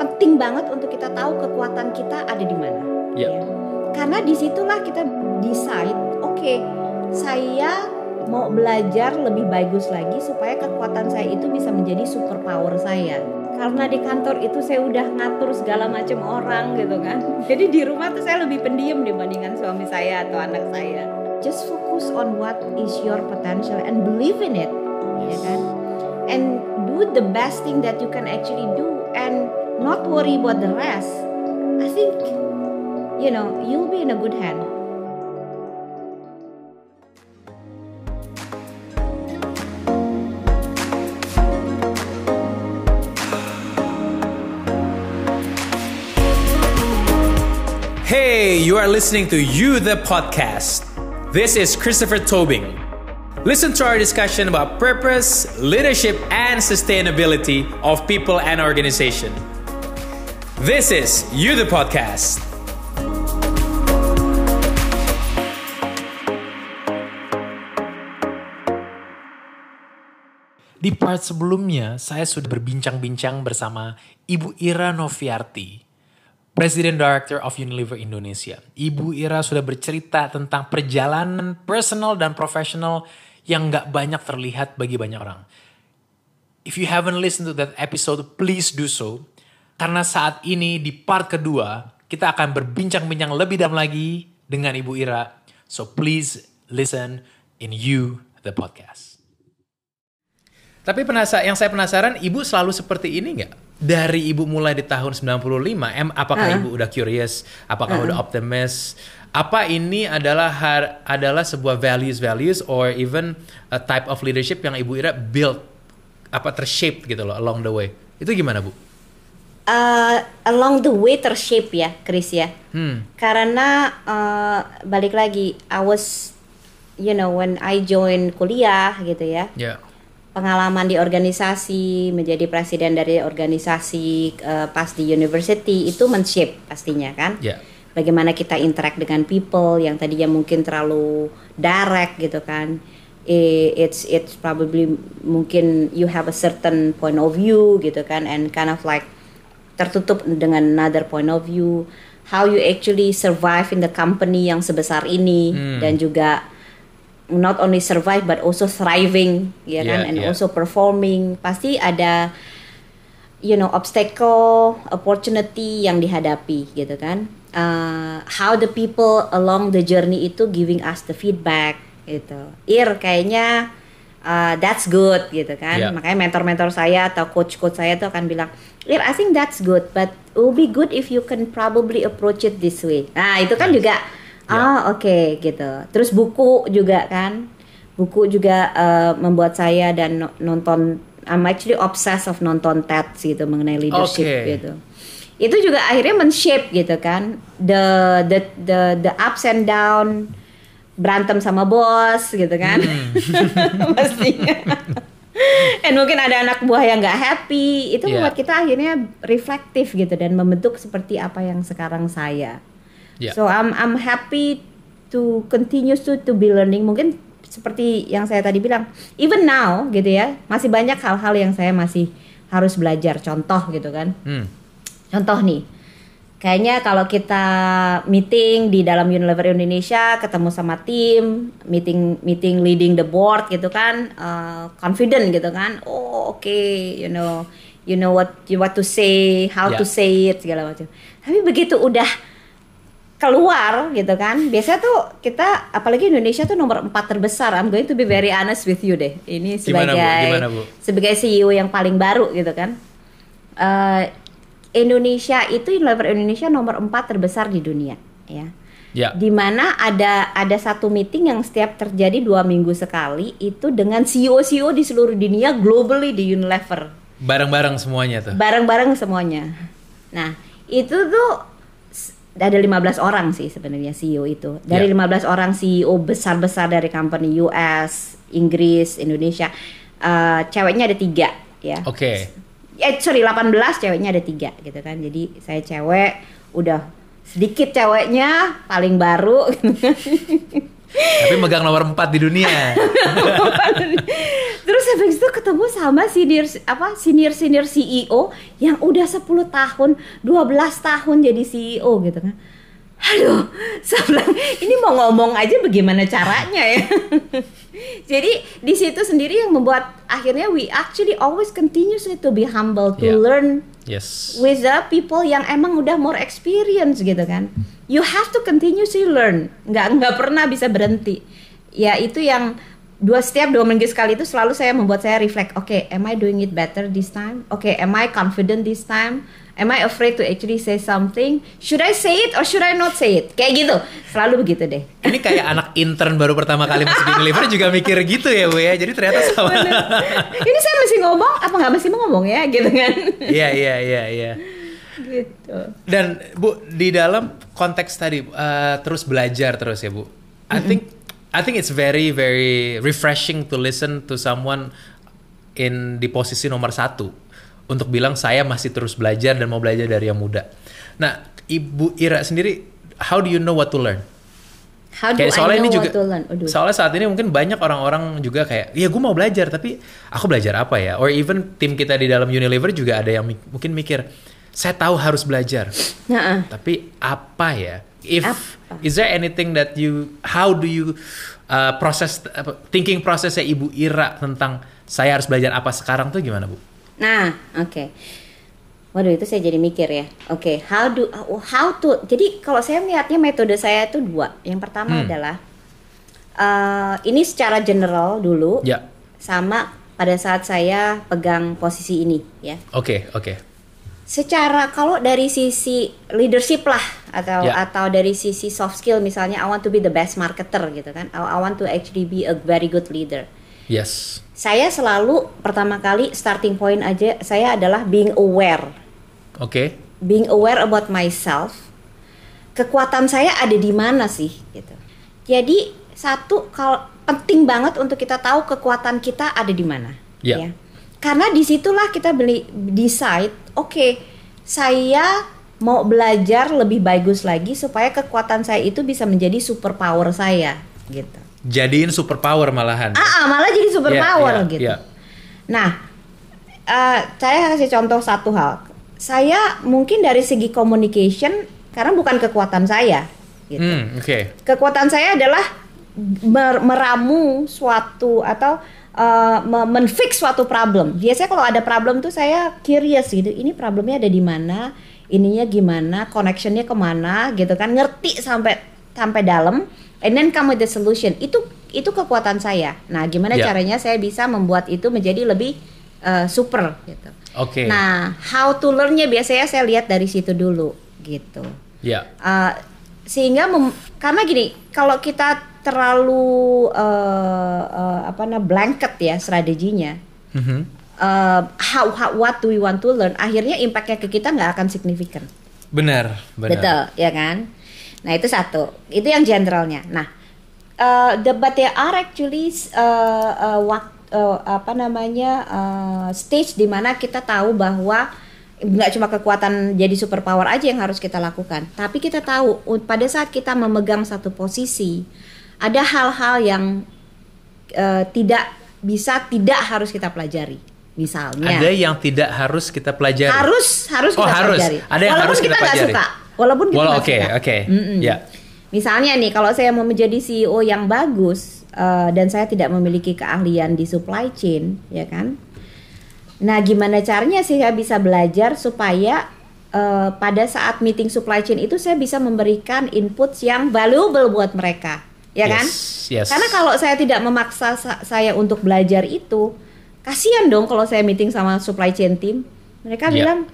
penting banget untuk kita tahu kekuatan kita ada di mana. Ya. Ya. Karena di situlah kita decide, oke, saya mau belajar lebih bagus lagi supaya kekuatan saya itu bisa menjadi superpower saya. Karena di kantor itu saya udah ngatur segala macam orang gitu kan. Jadi di rumah tuh saya lebih pendiam dibandingkan suami saya atau anak saya. Just focus on what is your potential and believe in it, ya kan? And do the best thing that you can actually do and not worry about the rest. I think you know you'll be in a good hand. Hey, you are listening to You the Podcast. This is Christopher Tobing. Listen to our discussion about purpose, leadership, and sustainability of people and organization. This is You the Podcast. Di part sebelumnya, saya sudah berbincang-bincang bersama Ibu Ira Noviarti, Presiden Director of Unilever Indonesia. Ibu Ira sudah bercerita tentang perjalanan personal dan profesional yang nggak banyak terlihat bagi banyak orang. If you haven't listened to that episode, please do so. Karena saat ini di part kedua, kita akan berbincang-bincang lebih dalam lagi dengan Ibu Ira. So please listen in You, the podcast. Tapi penasa yang saya penasaran, ibu selalu seperti ini nggak? Dari ibu mulai di tahun 95, em, apakah Ah. ibu udah curious? Apakah Ah. udah optimis? Apa ini adalah har- adalah sebuah values values or even a type of leadership yang ibu Ira build apa tershaped gitu loh along the way? Itu gimana bu? Uh, along the way tershape ya, Chris ya. Hmm. Karena uh, balik lagi, I was, you know, when I join kuliah gitu ya, Ya. pengalaman di organisasi, menjadi presiden dari organisasi uh, pas di university itu men-shape pastinya kan. Ya. Bagaimana kita interact dengan people yang tadinya mungkin terlalu direct gitu kan. It's it's probably mungkin you have a certain point of view gitu kan and kind of like tertutup dengan another point of view. How you actually survive in the company yang sebesar ini Hmm. dan juga not only survive but also thriving ya kan Yeah, and yeah. also performing pasti ada you know obstacle opportunity yang dihadapi gitu kan Uh, how the people along the journey itu giving us the feedback gitu ir kayaknya uh, that's good gitu kan. Yeah. makanya mentor-mentor saya atau coach-coach saya tuh akan bilang I think that's good but it will be good if you can probably approach it this way. Nah itu kan Nice. juga ah oke gitu. Terus buku juga kan. Buku juga uh, membuat saya dan no- nonton I'm actually obsessed of nonton TED gitu mengenai leadership Oke. gitu. Itu juga akhirnya men-shape gitu kan. The the the the ups and down berantem sama bos gitu kan Hmm. pastinya and mungkin ada anak buah yang nggak happy itu Yeah. membuat kita akhirnya reflektif gitu dan membentuk seperti apa yang sekarang saya Ya. So I'm I'm happy to continue to to be learning. Mungkin seperti yang saya tadi bilang, even now gitu ya, masih banyak hal-hal yang saya masih harus belajar. Contoh gitu kan. Hmm. Contoh nih. Kayaknya kalau kita meeting di dalam Unilever Indonesia, ketemu sama tim, meeting meeting leading the board gitu kan, uh, confident gitu kan. Oh, oke, you know, you know what you what to say, how to Ya. say it segala macam. Tapi begitu udah keluar gitu kan biasanya tuh kita apalagi Indonesia tuh nomor 4 terbesar I'm going to be very honest with you deh ini Gimana, Bu? sebagai Gimana, Bu? sebagai CEO yang paling baru gitu kan Eh, Indonesia itu Unilever Indonesia nomor 4 terbesar di dunia ya Ya. di mana ada ada satu meeting yang setiap terjadi dua minggu sekali itu dengan CEO CEO di seluruh dunia globally di Unilever Bareng-bareng semuanya tuh. bareng-bareng semuanya. Nah, itu tuh ada 15 orang sih sebenarnya CEO itu. Dari Ya. 15 orang CEO besar-besar dari company US, Inggris, Indonesia, eh, ceweknya ada tiga ya. Oke. Eh sorry 18 ceweknya ada tiga gitu kan. Jadi saya cewek udah sedikit ceweknya paling baru Tapi megang nomor 4 di dunia. Terus habis itu ketemu sama senior apa senior senior CEO yang udah 10 tahun, 12 tahun jadi CEO gitu kan. Aduh, saya bilang, ini mau ngomong aja bagaimana caranya ya. Jadi di situ sendiri yang membuat akhirnya we actually always continuously to be humble to Yeah. learn Yes. with the people yang emang udah more experience gitu kan. You have to continuously learn, nggak nggak pernah bisa berhenti. Ya itu yang dua setiap dua minggu sekali itu selalu saya membuat saya reflect. Oke, am I doing it better this time? Oke, am I confident this time? Am I afraid to actually say something? Should I say it or should I not say it? Kayak gitu, selalu begitu deh. Ini kayak anak intern baru pertama kali masuk di Unilever juga mikir gitu ya Bu ya. Jadi ternyata sama. Ini saya masih ngomong apa nggak masih mau ngomong ya gitu kan? Iya iya iya iya. gitu. Dan Bu di dalam konteks tadi eh, terus belajar terus ya Bu. I think I think it's very very refreshing to listen to someone in di posisi nomor satu untuk bilang saya masih terus belajar dan mau belajar dari yang muda. Nah Ibu Ira sendiri, how do you know what to learn? How do Kayak I soalnya know ini juga what to learn? Aduh. soalnya saat ini mungkin banyak orang-orang juga kayak ya gue mau belajar tapi aku belajar apa ya or even tim kita di dalam Unilever juga ada yang mungkin mikir saya tahu harus belajar Nah, tapi apa ya if Apa? is there anything that you how do you uh, proses apa, thinking prosesnya Ibu Ira tentang saya harus belajar apa sekarang tuh gimana Bu? Nah, oke. Waduh, itu saya jadi mikir ya. Oke, how do how to Jadi kalau saya melihatnya metode saya itu dua. Yang pertama Hmm. adalah eh, ini secara general dulu Ya, sama pada saat saya pegang posisi ini ya. oke oke. Secara kalau dari sisi leadership lah atau Ya. atau dari sisi soft skill misalnya I want to be the best marketer gitu kan. I, want to actually be a very good leader. Yes. Saya selalu pertama kali starting point aja saya adalah being aware. Oke. Being aware about myself. Kekuatan saya ada di mana sih gitu. Jadi satu kalau penting banget untuk kita tahu kekuatan kita ada di mana. Ya. Karena di situlah kita beli decide, oke, saya mau belajar lebih bagus lagi supaya kekuatan saya itu bisa menjadi superpower saya gitu. Jadiin superpower malahan. Ah, ah, malah jadi superpower iya, gitu. iya. Nah, eh, saya kasih contoh satu hal. Saya mungkin dari segi communication karena bukan kekuatan saya. Gitu. Hmm, oke. Kekuatan saya adalah mer- meramu suatu atau me- menfix suatu problem. Biasanya kalau ada problem tuh saya curious gitu. Ini problemnya ada di mana? Ininya gimana? Connectionnya ke mana? Gitu kan? Ngerti sampai sampai dalam. And then come with the solution. Itu itu kekuatan saya. Nah, gimana Ya. caranya saya bisa membuat itu menjadi lebih eh, super gitu. Oke. Nah, how to learn-nya biasanya saya lihat dari situ dulu gitu. Ya. Uh, sehingga mem- karena gini kalau kita terlalu uh, uh, apa namanya blanket ya strateginya. Mhm. uh, how, how what do we want to learn? Akhirnya impactnya ke kita nggak akan signifikan. Benar, benar. betul ya kan? Nah itu satu. Itu yang generalnya. Nah uh, the, but there are actually uh, uh, wak- uh, apa namanya uh, stage di mana kita tahu bahwa nggak cuma kekuatan jadi superpower aja yang harus kita lakukan, tapi kita tahu pada saat kita memegang satu posisi ada hal-hal yang uh, tidak bisa tidak harus kita pelajari, misalnya Ada yang tidak harus kita pelajari. harus harus Oh, kita harus. pelajari, Ada yang walaupun harus kita kita nggak pelajari. suka, walaupun kita Walau nggak oke, suka. oke. Mm-mm. Ya. Misalnya nih, kalau saya mau menjadi CEO yang bagus eh, dan saya tidak memiliki keahlian di supply chain, ya kan? Nah, gimana caranya sih saya bisa belajar supaya eh, pada saat meeting supply chain itu saya bisa memberikan input yang valuable buat mereka, ya kan? Yes, yes. Karena kalau saya tidak memaksa sa- saya untuk belajar itu, kasihan dong kalau saya meeting sama supply chain team. Mereka Ya. bilang,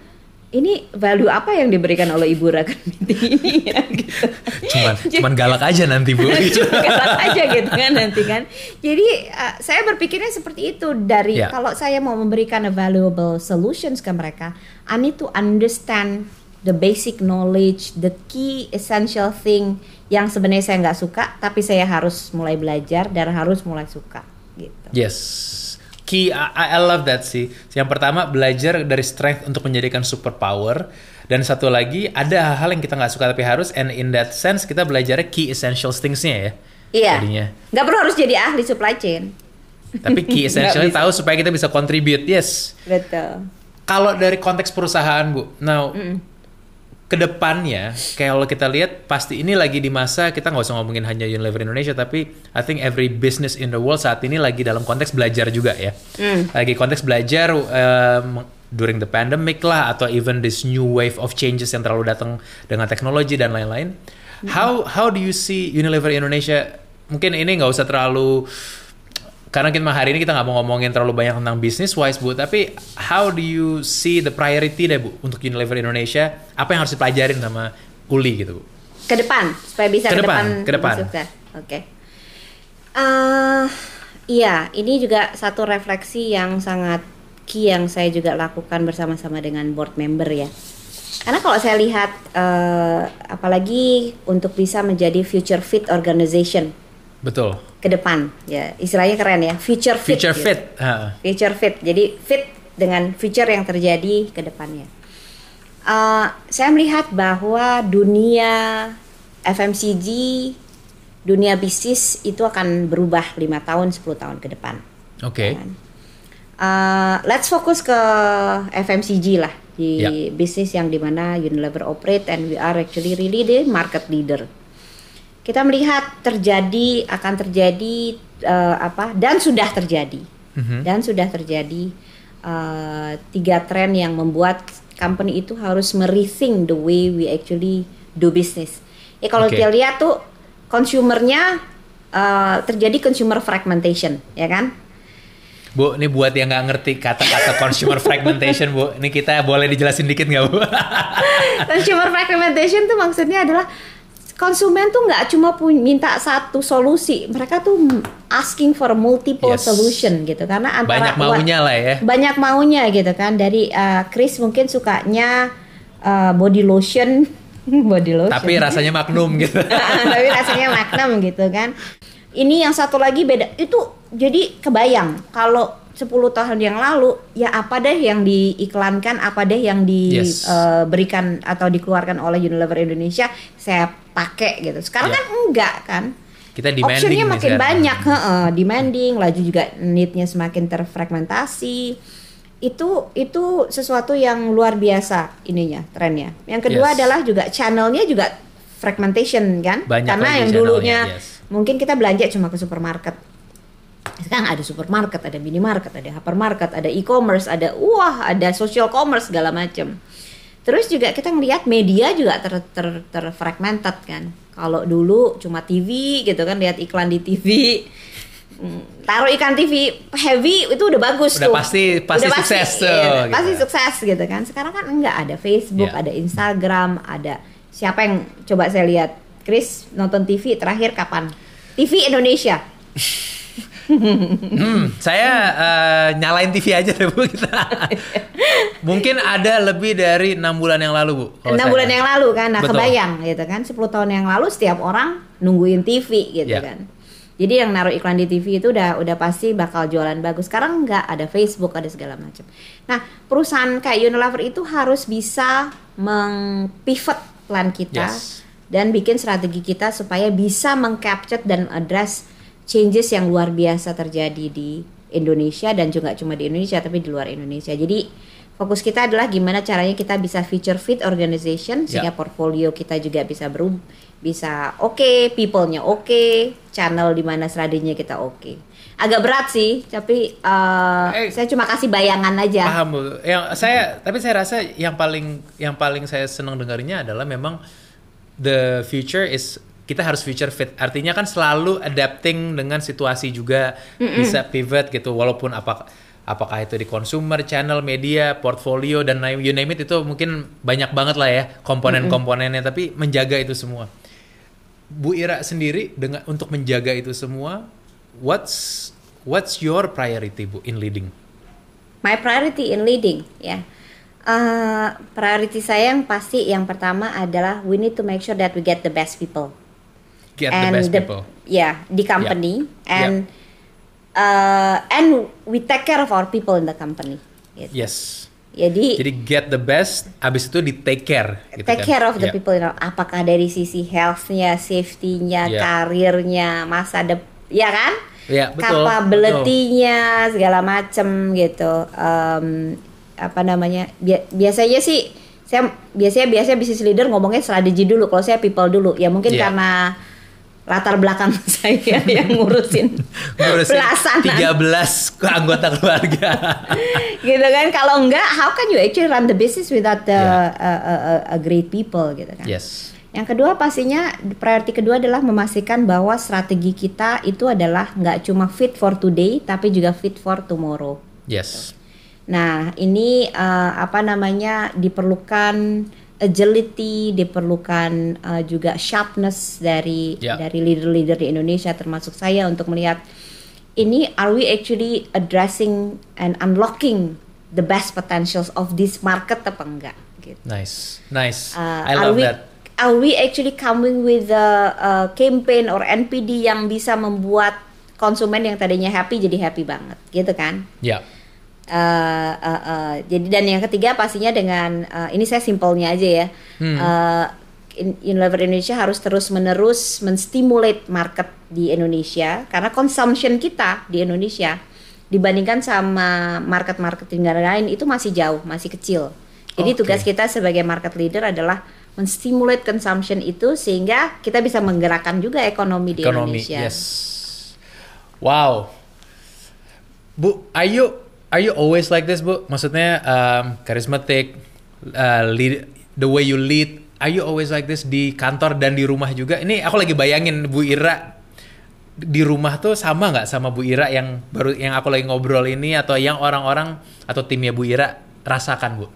ini value apa yang diberikan oleh Ibu Rakan meeting ini ya gitu. Cuman, cuman galak aja nanti bu. Cuma galak aja gitu kan nanti kan. Jadi uh, saya berpikirnya seperti itu dari Ya. kalau saya mau memberikan a valuable solutions ke mereka, I need to understand the basic knowledge, the key essential thing yang sebenarnya saya nggak suka, tapi saya harus mulai belajar dan harus mulai suka gitu. Yes. Key, I, I love that sih. Yang pertama belajar dari strength untuk menjadikan superpower. Dan satu lagi ada hal-hal yang kita nggak suka tapi harus. And in that sense kita belajar key essential things-nya ya. Iya. Jadinya. Nggak perlu harus jadi ahli supply chain. Tapi key essentially bisa. tahu supaya kita bisa contribute. Yes. Betul. Kalau dari konteks perusahaan, Bu. Now, ke depannya, kalau kita lihat pasti ini lagi di masa kita nggak usah ngomongin hanya Unilever Indonesia, tapi I think every business in the world saat ini lagi dalam konteks belajar juga ya. Lagi konteks belajar um, during the pandemic lah, atau even this new wave of changes yang terlalu datang dengan teknologi dan lain-lain. How how do you see Unilever Indonesia? Mungkin ini nggak usah terlalu karena kita hari ini kita nggak mau ngomongin terlalu banyak tentang bisnis wise bu, tapi how do you see the priority deh bu untuk Unilever Indonesia? Apa yang harus dipelajarin sama Uli gitu bu? Ke depan supaya bisa Ke depan, ke depan. Oke. Eh, iya, ini juga satu refleksi yang sangat key yang saya juga lakukan bersama-sama dengan board member ya. Karena kalau saya lihat, eh, apalagi untuk bisa menjadi future fit organization Betul. ke depan, ya istilahnya keren ya, future fit. Future gitu. fit. Future fit jadi fit dengan future yang terjadi ke depannya Eh, saya melihat bahwa dunia FMCG dunia bisnis itu akan berubah lima tahun 10 tahun ke depan Oke. kan? Eh, let's fokus ke FMCG lah di Ya. bisnis yang di mana Unilever operate and we are actually really the market leader. Kita melihat terjadi akan terjadi eh, apa dan sudah terjadi Mhm. dan sudah terjadi eh, tiga tren yang membuat company itu harus merethink the way we actually do business. Ya kalau Oke. kita lihat tuh consumernya eh, terjadi consumer fragmentation, ya kan? Bu, ini buat yang nggak ngerti kata-kata consumer fragmentation, Bu. Ini kita boleh dijelasin dikit nggak, Bu? Consumer fragmentation tuh maksudnya adalah konsumen tuh nggak cuma minta satu solusi, mereka tuh asking for multiple Yes. solution gitu karena antara Banyak maunya lah ya. banyak maunya gitu kan dari uh, Chris mungkin sukanya uh, body lotion, body lotion. Tapi rasanya magnum gitu. tapi rasanya magnum gitu kan. Ini yang satu lagi beda itu jadi kebayang kalau 10 tahun yang lalu ya apa deh yang diiklankan, apa deh yang Yes. diberikan atau dikeluarkan oleh Unilever Indonesia saya pakai gitu. Sekarang Ya. kan enggak kan. Kita demanding Optionnya makin sekarang. banyak, heeh, demanding, laju juga neednya semakin terfragmentasi. Itu itu sesuatu yang luar biasa ininya trennya. Yang kedua Yes. adalah juga channelnya juga fragmentation kan, Banyak karena yang dulunya yes. mungkin kita belanja cuma ke supermarket. Sekarang ada supermarket, ada minimarket, ada hypermarket, ada e-commerce, ada wah, ada social commerce segala macam. Terus juga kita ngelihat media juga ter, ter, terfragmented kan. Kalau dulu cuma TV gitu kan lihat iklan di TV. Hmm, Taruh ikan TV heavy itu udah bagus Udah tuh. pasti- pasti sukses tuh, iya, gitu. Pasti sukses gitu kan. Sekarang kan enggak ada Facebook, Iya. ada Instagram, ada siapa yang coba saya lihat Chris nonton TV terakhir kapan? TV Indonesia. Hmm, saya eh, nyalain TV aja deh bu kita. Mungkin ada lebih dari enam bulan yang lalu bu. enam bulan yang lalu kan nah Betul. kebayang gitu kan 10 tahun yang lalu setiap orang nungguin TV gitu Ya. kan jadi yang naruh iklan di TV itu udah udah pasti bakal jualan bagus sekarang nggak ada Facebook ada segala macam nah perusahaan kayak Unilever itu harus bisa mengpivot plan kita Yes. dan bikin strategi kita supaya bisa mengcapture dan address changes yang luar biasa terjadi di Indonesia dan juga cuma di Indonesia tapi di luar Indonesia. Jadi fokus kita adalah gimana caranya kita bisa future fit organization sehingga Ya. portfolio kita juga bisa berubah bisa oke, people-nya oke, channel di mana strateginya kita oke. Agak berat sih, tapi uh, Eh, saya cuma kasih bayangan aja. Paham bu. Yang saya tapi saya rasa yang paling yang paling saya senang dengarnya adalah memang the future is kita harus future fit. Artinya kan selalu adapting dengan situasi juga bisa pivot gitu walaupun apa apakah itu di consumer, channel, media, portfolio dan you name it itu mungkin banyak banget lah ya komponen-komponennya tapi menjaga itu semua. Bu Ira sendiri dengan untuk menjaga itu semua what's what's your priority Bu in leading? My priority in leading, ya. Eh, priority saya yang pasti yang pertama adalah we need to make sure that we get the best people. Get the best people. Ya, di company Yeah. and uh, and we take care of our people in the company. gitu. Yes. Jadi, Jadi get the best, abis itu di take care. Gitu take kan. care of the Yeah. people. You know, apakah dari sisi health-nya, safety-nya, Yeah. karirnya, masa depan, ya kan? Ya, betul, capability-nya segala macem gitu. Em, apa namanya? Bia- biasanya sih saya biasanya biasanya business leader ngomongnya strategi dulu. Kalau saya people dulu. Ya mungkin Iya. karena latar belakang saya yang ngurusin, Ngurusin pelaksanaan 13 ke anggota keluarga. gitu kan kalau enggak how can you actually run the business without the Yeah. uh, uh, uh, a great people gitu kan yes. yang kedua pastinya priority kedua adalah memastikan bahwa strategi kita itu adalah nggak cuma fit for today tapi juga fit for tomorrow Yes. nah ini uh, apa namanya diperlukan agility diperlukan uh, juga sharpness dari Ya. dari leader-leader di Indonesia termasuk saya untuk melihat ini are we actually addressing and unlocking the best potentials of this market apa enggak gitu. Nice. Nice. Uh, I love we, that. Are we actually coming with a, a campaign or NPD yang bisa membuat konsumen yang tadinya happy jadi happy banget, gitu kan? Ya. Uh, uh, uh, jadi dan yang ketiga pastinya dengan uh, ini saya simpelnya aja ya. Hmm. Uh, Unilever Indonesia harus terus menerus menstimulate market di Indonesia karena consumption kita di Indonesia dibandingkan sama market-market di negara lain itu masih jauh, masih kecil. Jadi Oke. tugas kita sebagai market leader adalah menstimulate consumption itu sehingga kita bisa menggerakkan juga ekonomi di Ekonomi. Indonesia. Yes. Wow. Bu, are you are you always like this, Bu? Maksudnya um, charismatic, uh, lead, the way you lead. Are you always like this di kantor dan di rumah juga? Ini aku lagi bayangin Bu Ira di rumah tuh sama nggak sama Bu Ira yang baru yang aku lagi ngobrol ini atau yang orang-orang atau timnya Bu Ira rasakan Bu?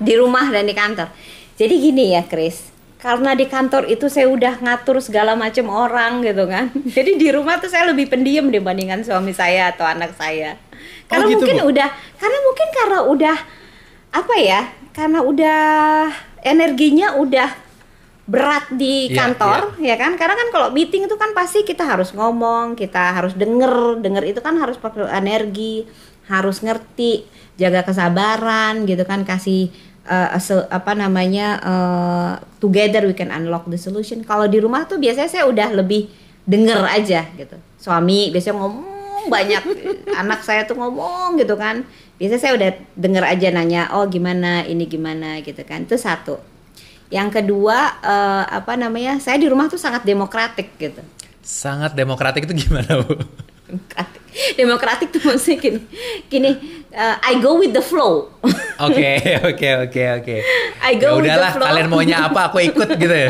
di rumah dan di kantor. Jadi gini ya, Chris. Karena di kantor itu saya udah ngatur segala macam orang gitu kan. Jadi di rumah tuh saya lebih pendiam dibandingkan suami saya atau anak saya. Karena gitu, mungkin Bu? udah karena mungkin karena udah apa ya? Karena udah energinya udah berat di Iya, kantor ya kan karena kan kalau meeting itu kan pasti kita harus ngomong kita harus denger denger itu kan harus pakai energi harus ngerti jaga kesabaran gitu kan kasih se- apa namanya eh, together we can unlock the solution kalau di rumah tuh biasanya saya udah lebih denger aja gitu suami biasanya ngomong banyak anak saya tuh ngomong gitu kan biasanya saya udah denger aja nanya oh gimana ini gimana gitu kan itu satu yang kedua eh, apa namanya? Saya di rumah tuh sangat demokratik gitu. Sangat demokratik itu gimana Bu? Demokratik, demokratik tuh maksudnya gini, gini eh, I go with the flow. Oke, oke, oke, oke. I Ya go with the flow. kalian maunya apa aku ikut gitu ya.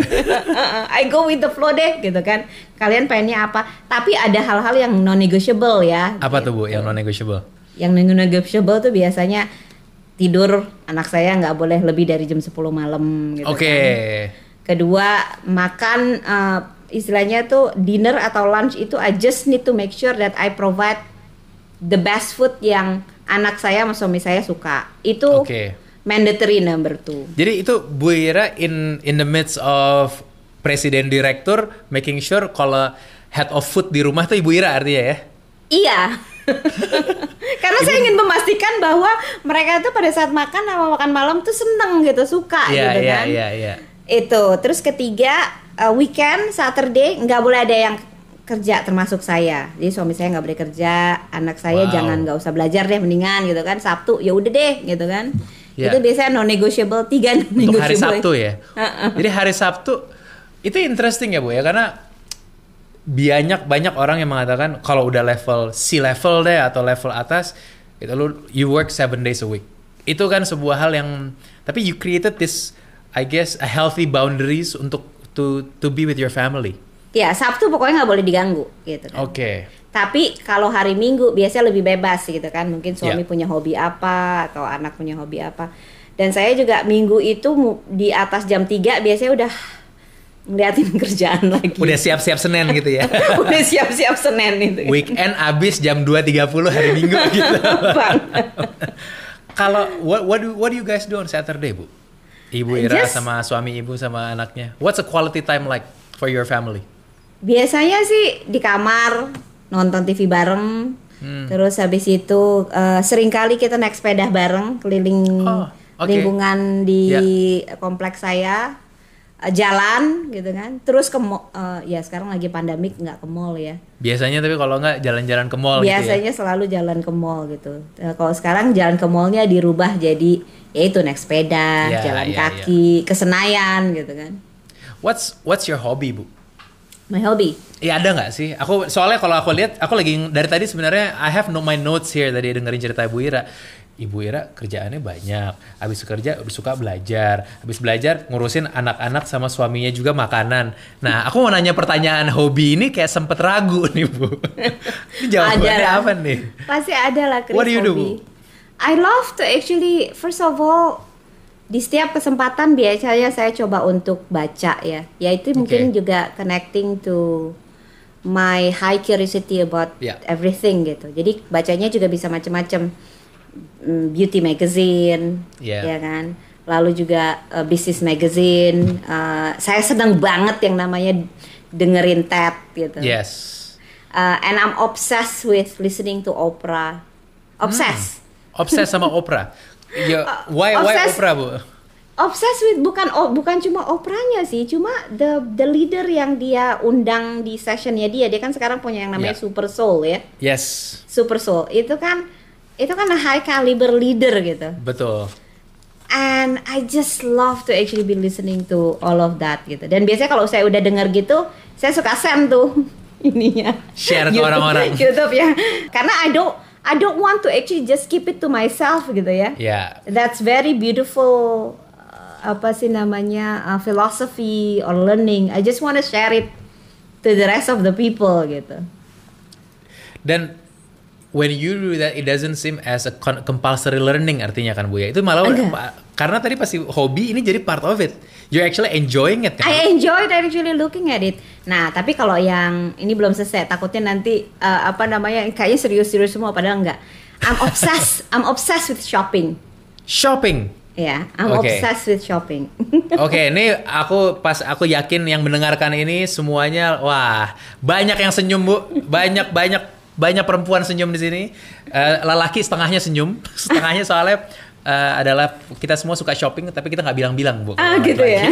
I go with the flow deh gitu kan. Kalian pengennya apa? Tapi ada hal-hal yang non negotiable ya. Apa tuh Bu gitu. yang non negotiable? Yang non negotiable tuh biasanya tidur anak saya nggak boleh lebih dari jam 10 malam gitu Oke. kan. Kedua, makan eh, istilahnya tuh dinner atau lunch itu I just need to make sure that I provide the best food yang anak saya sama suami saya suka. Itu Oke. mandatory number two. Jadi itu Bu Ira in in the midst of presiden direktur making sure kalau head of food di rumah tuh Ibu Ira artinya ya. Iya. Karena saya ingin memastikan bahwa mereka itu pada saat makan sama makan malam tuh seneng gitu, suka Iya, gitu iya, kan. iya, iya. Itu. Terus ketiga, uh, weekend Saturday nggak boleh ada yang kerja termasuk saya. Jadi suami saya nggak boleh kerja, anak saya Wow. jangan nggak usah belajar deh mendingan gitu kan. Sabtu ya udah deh gitu kan. Ya. Itu biasanya non negotiable tiga non Untuk hari negotiable. Sabtu ya. Jadi hari Sabtu itu interesting ya Bu ya karena banyak banyak orang yang mengatakan kalau udah level C level deh atau level atas itu lu you work seven days a week. Itu kan sebuah hal yang tapi you created this I guess a healthy boundaries untuk to to be with your family. Ya Sabtu pokoknya nggak boleh diganggu gitu kan. Oke. Tapi kalau hari Minggu biasanya lebih bebas gitu kan. Mungkin suami Ya. punya hobi apa atau anak punya hobi apa. Dan saya juga Minggu itu di atas jam 3 biasanya udah ngeliatin kerjaan lagi. Udah siap-siap Senin gitu ya. udah siap-siap Senin itu. Weekend abis jam 2.30 hari Minggu gitu. Kalau what what do what do you guys do on Saturday, Bu? Ibu Ira Just- sama suami ibu sama anaknya. What's a quality time like for your family? Biasanya sih di kamar nonton TV bareng. Hmm. Terus habis itu eh, sering kali kita naik sepeda bareng keliling Oh, oke. lingkungan di Ya. kompleks saya. Uh, jalan gitu kan terus ke mall uh, ya sekarang lagi pandemik nggak ke mall ya Biasanya tapi kalau nggak jalan-jalan ke mall gitu ya. biasanya selalu jalan ke mall gitu Uh, kalau sekarang jalan ke mallnya dirubah jadi ya itu naik sepeda Ya, jalan ya, kaki ke Senayan gitu kan What's what's your hobby, Bu? my hobby Iya ada nggak sih? Aku soalnya kalau aku lihat, aku lagi dari tadi sebenarnya I have no my notes here tadi dengerin cerita Ibu Ira. Ibu Ira kerjaannya banyak, habis kerja suka belajar, habis belajar ngurusin anak-anak sama suaminya juga makanan. Nah, aku mau nanya pertanyaan hobi ini kayak sempet ragu nih Bu. ini jawabannya apa nih? Pasti ada lah Chris What do you do, hobi. I love to actually first of all di setiap kesempatan biasanya saya coba untuk baca ya. Ya itu mungkin juga connecting to my high curiosity about Ya. everything gitu. Jadi bacanya juga bisa macam-macam. Mm, Beauty magazine, Ya. ya kan. Lalu juga uh, business magazine. Uh, saya senang banget yang namanya dengerin TED gitu. Yes. Uh, and I'm obsessed with listening to opera. Obsessed. Obses sama opera. Ya, why why Obses- opera, Bu? Obsessed with bukan oh, bukan cuma operanya sih, cuma the the leader yang dia undang di sessionnya dia. Dia kan sekarang punya yang namanya Ya. Super Soul ya. Yes, Super Soul itu kan itu kan a high caliber leader gitu. betul. And I just love to actually be listening to all of that gitu. Dan biasanya kalau saya udah denger gitu, saya suka send tuh ininya. Share ke orang-orang. YouTube ya. Karena I don't I don't want to actually just keep it to myself gitu ya. Ya, That's very beautiful uh, apa sih namanya uh, philosophy or learning. I just want to share it to the rest of the people gitu. Dan when you do that, it doesn't seem as a compulsory learning artinya kan Bu ya. Itu malah pa- karena tadi pasti hobi ini jadi part of it. You're actually enjoying it kan? I enjoyed actually looking at it. Nah, tapi kalau yang ini belum selesai, takutnya nanti uh, apa namanya kayaknya serius-serius semua padahal enggak. I'm obsessed. I'm obsessed with shopping. Shopping. Ya, I'm Oke. obsessed with shopping. Oke, ini aku pas aku yakin yang mendengarkan ini semuanya wah banyak yang senyum bu, banyak banyak perempuan senyum di sini. Eh, lelaki setengahnya senyum, setengahnya soalnya eh, adalah kita semua suka shopping tapi kita nggak bilang-bilang bu. Ah, gitu ya.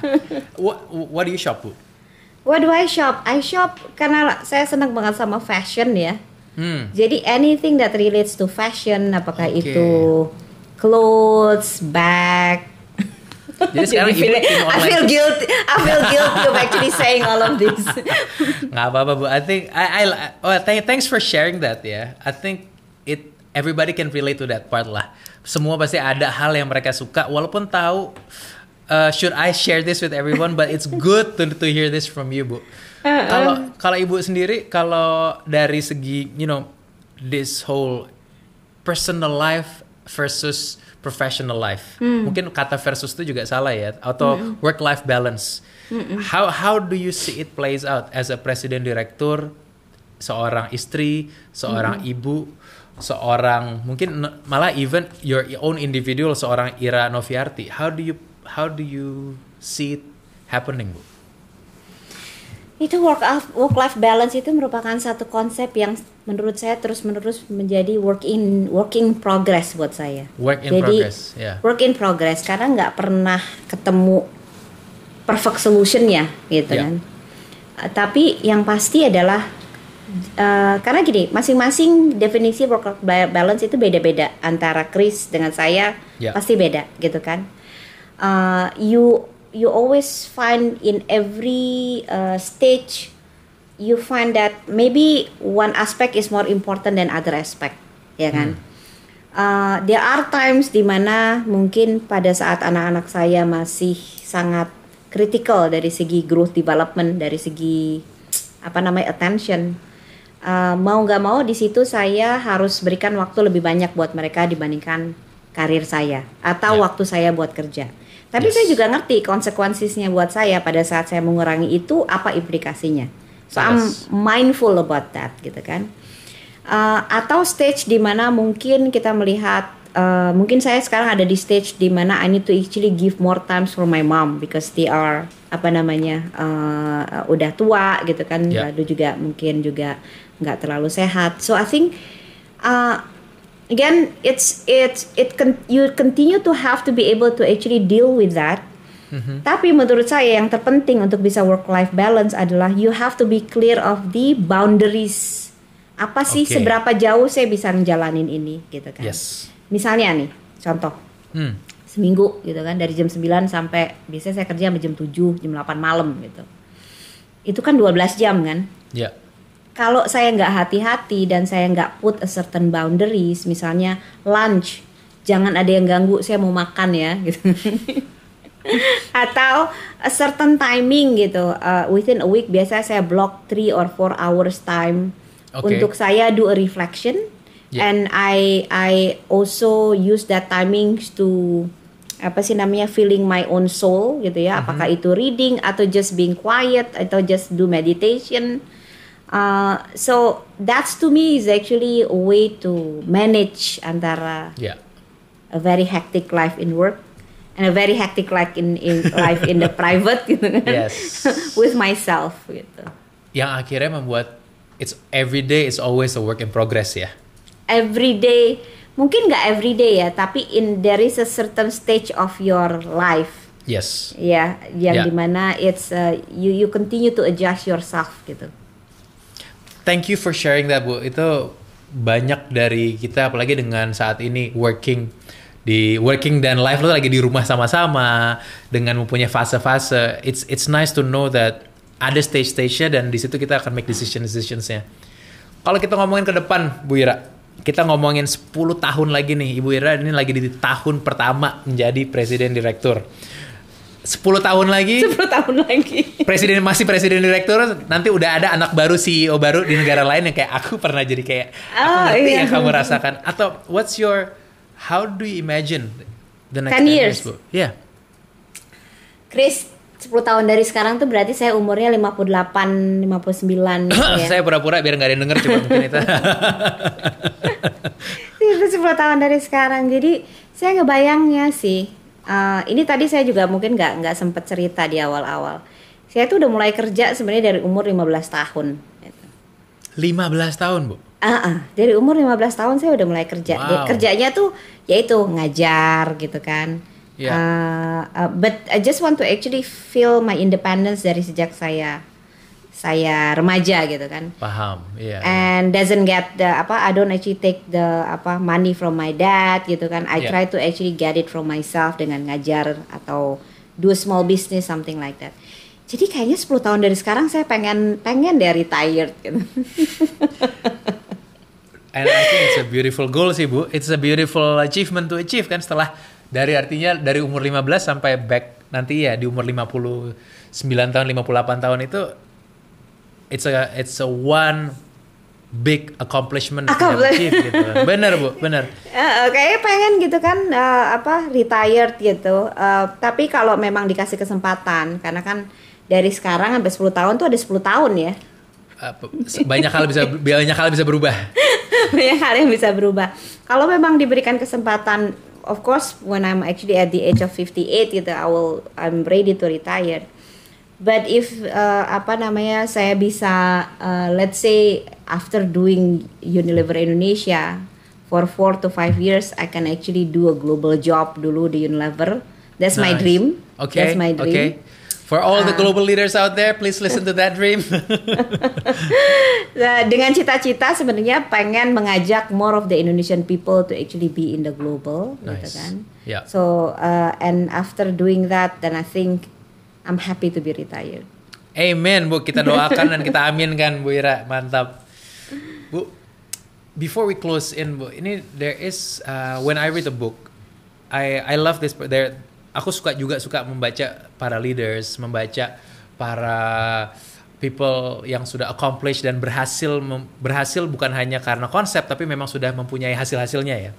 what, what do you shop bu? What do I shop? I shop karena saya senang banget sama fashion ya. Hmm. Jadi anything that relates to fashion, apakah Oke. itu clothes, bag. Jadi sekarang ibu tim I online. feel guilty. I feel guilty of actually saying all of this. nggak apa-apa bu. I think I, I oh, th- thanks for sharing that ya. I think it everybody can relate to that part lah. Semua pasti ada hal yang mereka suka walaupun tahu uh, should I share this with everyone but it's good to to hear this from you bu. Kalau kalau ibu sendiri kalau dari segi you know this whole personal life versus professional life. Mungkin kata versus itu juga salah ya atau work life balance. How how do you see it plays out as a president director seorang istri, seorang ibu, seorang mungkin malah even your own individual seorang Ira Noviarti. How do you how do you see it happening, Bu? Itu work work life balance itu merupakan satu konsep yang menurut saya terus menerus menjadi work in working progress buat saya. Work in Jadi, progress, ya. Work in progress karena nggak pernah ketemu perfect solutionnya gitu Ya. kan. Uh, tapi yang pasti adalah uh, karena gini masing-masing definisi work life ba- balance itu beda-beda antara Chris dengan saya Ya. pasti beda gitu kan. Uh, you you always find in every uh, stage you find that maybe one aspect is more important than other aspect ya kan? Uh, there are times di mana mungkin pada saat anak-anak saya masih sangat critical dari segi growth development dari segi apa namanya attention Uh, mau nggak mau di situ saya harus berikan waktu lebih banyak buat mereka dibandingkan karir saya atau Ya. waktu saya buat kerja tapi Yes. saya juga ngerti konsekuensinya buat saya pada saat saya mengurangi itu apa implikasinya so I'm Yes. mindful about that gitu kan Uh, atau stage di mana mungkin kita melihat uh, mungkin saya sekarang ada di stage di mana I need to actually give more times for my mom because they are apa namanya uh, udah tua gitu kan Yeah. lalu juga mungkin juga nggak terlalu sehat so I think uh, again it's it's it con- you continue to have to be able to actually deal with that Tapi menurut saya yang terpenting untuk bisa work life balance adalah you have to be clear of the boundaries. Apa sih Oke. seberapa jauh saya bisa ngejalanin ini gitu kan. Yes. Misalnya nih, contoh Hmm. seminggu gitu kan dari jam 9 sampai biasanya saya kerja sampai jam 7, jam 8 malam gitu. Itu kan 12 jam kan? Ya. Kalau saya nggak hati-hati dan saya nggak put a certain boundaries, misalnya lunch, jangan ada yang ganggu, saya mau makan ya gitu. Atau a certain timing gitu, uh, within a week biasa saya block 3 or 4 hours time Oke. untuk saya do a reflection Yeah. and I I also use that timing to apa sih namanya feeling my own soul gitu ya apakah itu reading atau just being quiet atau just do meditation Uh, so that's to me is actually a way to manage antara Ya. a very hectic life in work and a very hectic life in in life in the private gitu kan Yes. with myself gitu Yang akhirnya membuat it's every day is always a work in progress ya. every day mungkin nggak every day ya tapi in there is a certain stage of your life Yes. ya yang Ya. di mana it's uh, you you continue to adjust yourself gitu Thank you for sharing that Bu. Itu banyak dari kita apalagi dengan saat ini working di working dan life lo lagi di rumah sama-sama dengan mempunyai fase-fase. It's it's nice to know that ada stage-stage-nya dan di situ kita akan make decision-decisions-nya. Kalau kita ngomongin ke depan, Bu Ira, kita ngomongin 10 tahun lagi nih, Ibu Ira ini lagi di tahun pertama menjadi presiden direktur. 10 tahun lagi 10 tahun lagi presiden masih presiden direktur nanti udah ada anak baru CEO baru di negara lain yang kayak aku pernah jadi kayak aku Oh, ngerti iya. yang kamu rasakan atau what's your how do you imagine the next 10 10 years. Bu? Yeah. Chris 10 tahun dari sekarang tuh berarti saya umurnya 58 59 gitu ya. saya pura-pura biar nggak ada yang denger coba mungkin itu itu 10 tahun dari sekarang. Jadi saya ngebayangnya sih. Eh, ini tadi saya juga mungkin nggak nggak sempet cerita di awal-awal. Saya tuh udah mulai kerja sebenarnya dari umur 15 tahun. gitu. 15 tahun bu Ah, ah, dari umur 15 tahun saya udah mulai kerja. Wow. Kerjanya tuh yaitu ngajar gitu kan. Iya. Uh, uh, but I just want to actually feel my independence dari sejak saya saya remaja gitu kan. paham iya and doesn't get the apa I don't actually take the apa money from my dad gitu kan I Yeah. try to actually get it from myself dengan ngajar atau do a small business something like that jadi kayaknya 10 tahun dari sekarang saya pengen pengen deh retired gitu And I think it's a beautiful goal sih Bu. It's a beautiful achievement to achieve kan setelah dari artinya dari umur 15 sampai back nanti ya di umur 59 tahun 58 tahun itu it's a it's a one big accomplishment Accomplish- gitu. Bener Bu, bener. Eh, kayaknya pengen gitu kan eh, apa retired gitu Eh, tapi kalau memang dikasih kesempatan karena kan dari sekarang sampai 10 tahun tuh ada 10 tahun ya banyak hal bisa banyak hal bisa berubah. banyak hal yang bisa berubah. Kalau memang diberikan kesempatan, of course, when I'm actually at the age of 58 gitu, I will, I'm ready to retire. But if uh, apa namanya saya bisa, uh, let's say after doing Unilever Indonesia for four to five years, I can actually do a global job dulu di Unilever. That's my Nice. dream. Okay. That's my dream. Okay. For all the Ah. global leaders out there, please listen to that dream. Nah, dengan cita-cita sebenarnya pengen mengajak more of the Indonesian people to actually be in the global, gitu Nice. kan. Yeah. So uh, and after doing that, then I think I'm happy to be retired. Amen Bu, kita doakan dan kita aminkan Bu Ira, mantap. Bu, before we close in Bu, ini there is uh, when I read a book, I I love this. There, aku suka juga suka membaca para leaders, membaca para people yang sudah accomplish dan berhasil mem- berhasil bukan hanya karena konsep tapi memang sudah mempunyai hasil-hasilnya ya.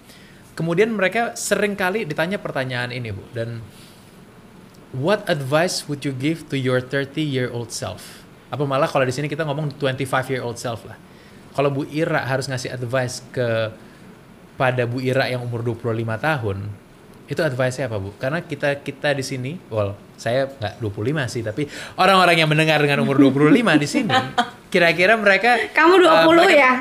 Kemudian mereka sering kali ditanya pertanyaan ini Bu dan What advice would you give to your 30 year old self? Apa malah kalau di sini kita ngomong 25 year old self lah. Kalau Bu Ira harus ngasih advice ke pada Bu Ira yang umur 25 tahun, itu advice-nya apa Bu? Karena kita kita di sini, well, saya nggak 25 sih, tapi orang-orang yang mendengar dengan umur 25 di sini, kira-kira mereka Kamu 20 uh, mereka- ya?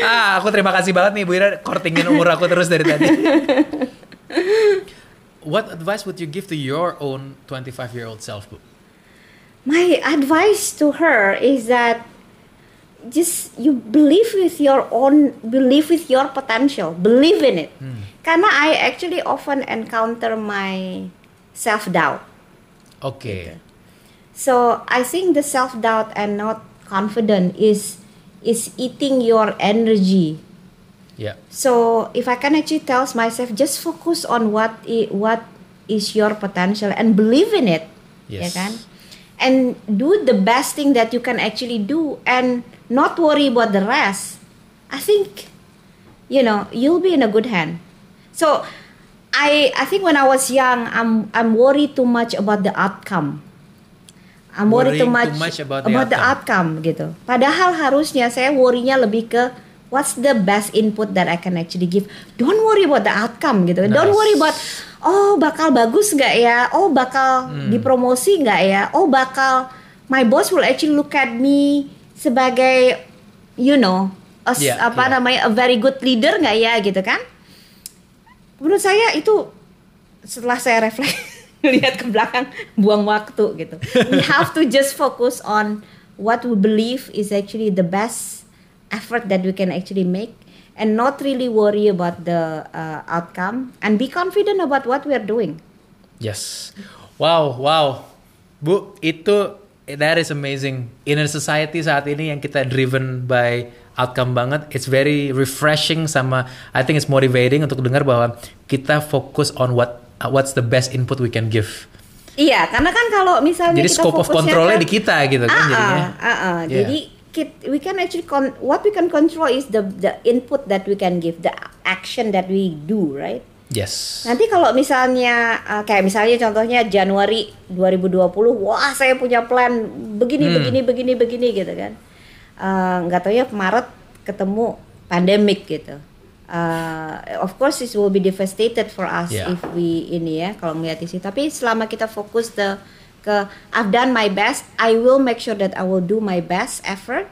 ah, aku terima kasih banget nih Bu Ira kortingin umur aku terus dari tadi. what advice would you give to your own 25 year old self, Bu? My advice to her is that just you believe with your own believe with your potential. Believe in it. Hmm. Karena I actually often encounter my self doubt Oke. so I think the self doubt and not confident is is eating your energy Ya. so if I can actually tell myself just focus on what i- what is your potential and believe in it ya Yes. kan and do the best thing that you can actually do and not worry about the rest I think you know you'll be in a good hand so I I think when I was young I'm I'm worried too much about the outcome I'm worried too much, too much about the outcome. gitu padahal harusnya saya worry-nya lebih ke what's the best input that I can actually give? Don't worry about the outcome gitu. Don't Nice. worry about oh bakal bagus nggak ya? Oh bakal Hmm. dipromosi nggak ya? Oh bakal my boss will actually look at me sebagai you know a Yeah, apa yeah. namanya a very good leader nggak ya? Gitu kan? Menurut saya itu setelah saya refleks lihat ke belakang buang waktu gitu. We have to just focus on what we believe is actually the best effort that we can actually make and not really worry about the uh, outcome and be confident about what we are doing Yes. Wow, wow. Bu, itu that is amazing. In a society saat ini yang kita driven by outcome banget, it's very refreshing sama I think it's motivating untuk dengar bahwa kita fokus on what what's the best input we can give. Iya, karena kan kalau misalnya Jadi kita scope of controlnya ke- di kita gitu kan Ah, jadinya. ah, ah. Yeah. Jadi we can actually con- what we can control is the the input that we can give, the action that we do, right? Yes. Nanti kalau misalnya uh, kayak misalnya contohnya Januari 2020, wah saya punya plan begini Hmm. begini begini begini gitu kan. Uh, nggak tahu ya Maret ketemu pandemik gitu. Uh, of course it will be devastated for us Yeah. if we ini ya kalau melihat isi. Tapi selama kita fokus the ke I've done my best, I will make sure that I will do my best effort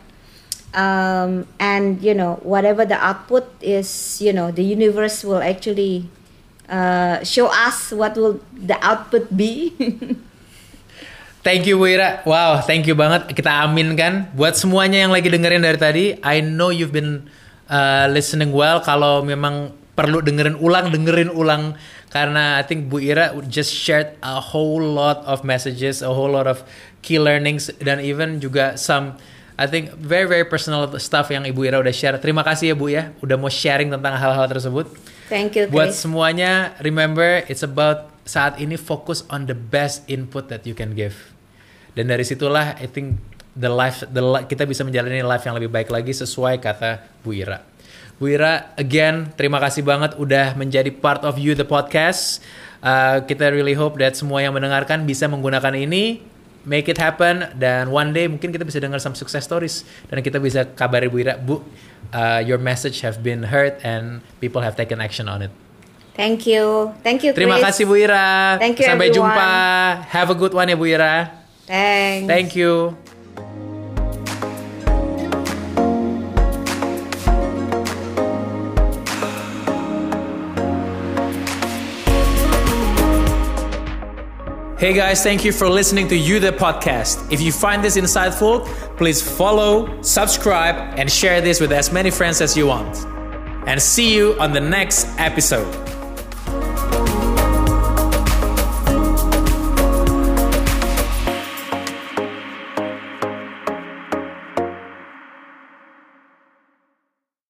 um, and you know whatever the output is you know the universe will actually uh, show us what will the output be Thank you Bu Ira. Wow, thank you banget. Kita aminkan buat semuanya yang lagi dengerin dari tadi. I know you've been uh, listening well. Kalau memang perlu dengerin ulang, dengerin ulang karena I think Bu Ira just shared a whole lot of messages, a whole lot of key learnings dan even juga some I think very very personal stuff yang Ibu Ira udah share. Terima kasih ya Bu ya, udah mau sharing tentang hal-hal tersebut. thank you Buat Chris semuanya, remember it's about saat ini fokus on the best input that you can give. Dan dari situlah I think the life the kita bisa menjalani life yang lebih baik lagi sesuai kata Bu Ira. Bu Ira, again terima kasih banget udah menjadi part of you the podcast. Uh, kita really hope that semua yang mendengarkan bisa menggunakan ini make it happen dan one day mungkin kita bisa dengar some success stories dan kita bisa kabari Bu Ira, Bu, uh, your message have been heard and people have taken action on it. thank you thank you Terima Chris. kasih Bu Ira. Thank you, Sampai everyone. jumpa. Have a good one ya Bu Ira. thanks Thank you. Hey guys, thank you for listening to You the Podcast. If you find this insightful, please follow, subscribe, and share this with as many friends as you want. And see you on the next episode.